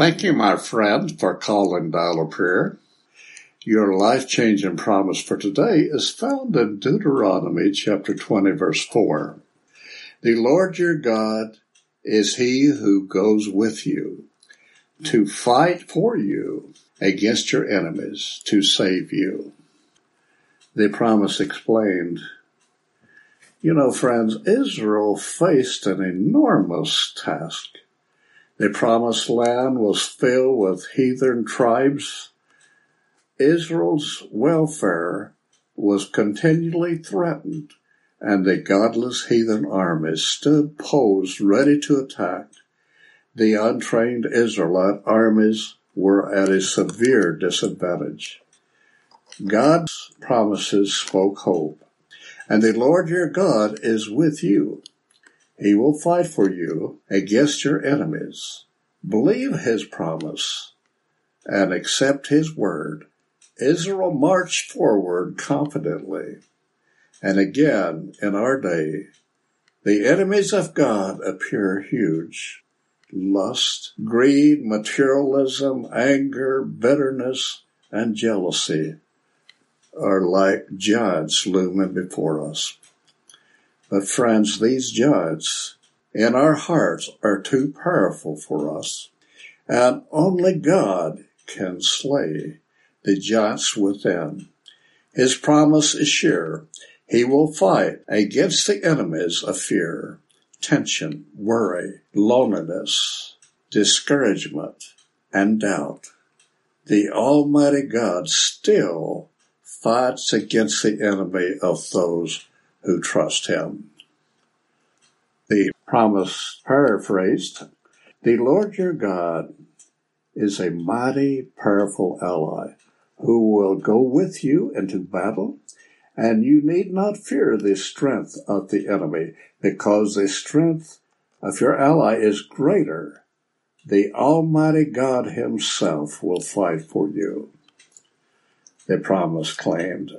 Thank you, my friend, for calling Dial a Prayer. Your life changing promise for today is found in Deuteronomy chapter 20, verse 4. The Lord your God is he who goes with you to fight for you against your enemies to save you. The promise explained. You know, friends, Israel faced an enormous task the promised land was filled with heathen tribes. Israel's welfare was continually threatened, and the godless heathen armies stood posed ready to attack. The untrained Israelite armies were at a severe disadvantage. God's promises spoke hope, and the Lord your God is with you. He will fight for you against your enemies. Believe his promise and accept his word. Israel marched forward confidently. And again, in our day, the enemies of God appear huge. Lust, greed, materialism, anger, bitterness, and jealousy are like giants looming before us. But friends, these giants in our hearts are too powerful for us, and only God can slay the giants within. His promise is sure. He will fight against the enemies of fear, tension, worry, loneliness, discouragement, and doubt. The Almighty God still fights against the enemy of those who trust him. The promise paraphrased, the Lord your God is a mighty, powerful ally who will go with you into battle, and you need not fear the strength of the enemy, because the strength of your ally is greater. The Almighty God Himself will fight for you. The promise claimed.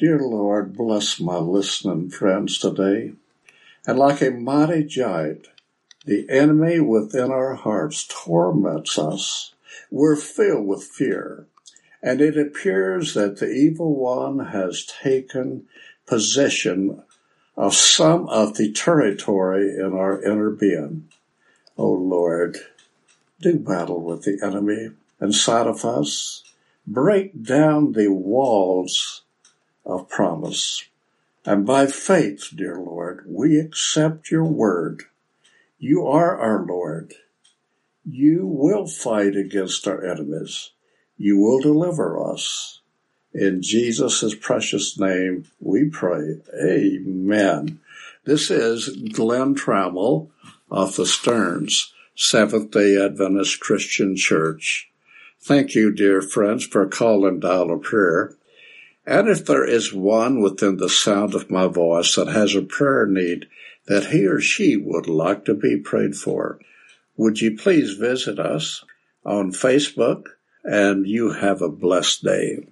Dear Lord, bless my listening friends today. And like a mighty giant, the enemy within our hearts torments us. We're filled with fear. And it appears that the evil one has taken possession of some of the territory in our inner being. O oh Lord, do battle with the enemy inside of us. Break down the walls of promise. And by faith, dear Lord, we accept your word. You are our Lord. You will fight against our enemies. You will deliver us. In Jesus' precious name we pray. Amen. This is Glenn Trammell of the Stearns Seventh day Adventist Christian Church. Thank you, dear friends, for calling Dial a Prayer. And if there is one within the sound of my voice that has a prayer need that he or she would like to be prayed for, would you please visit us on Facebook and you have a blessed day.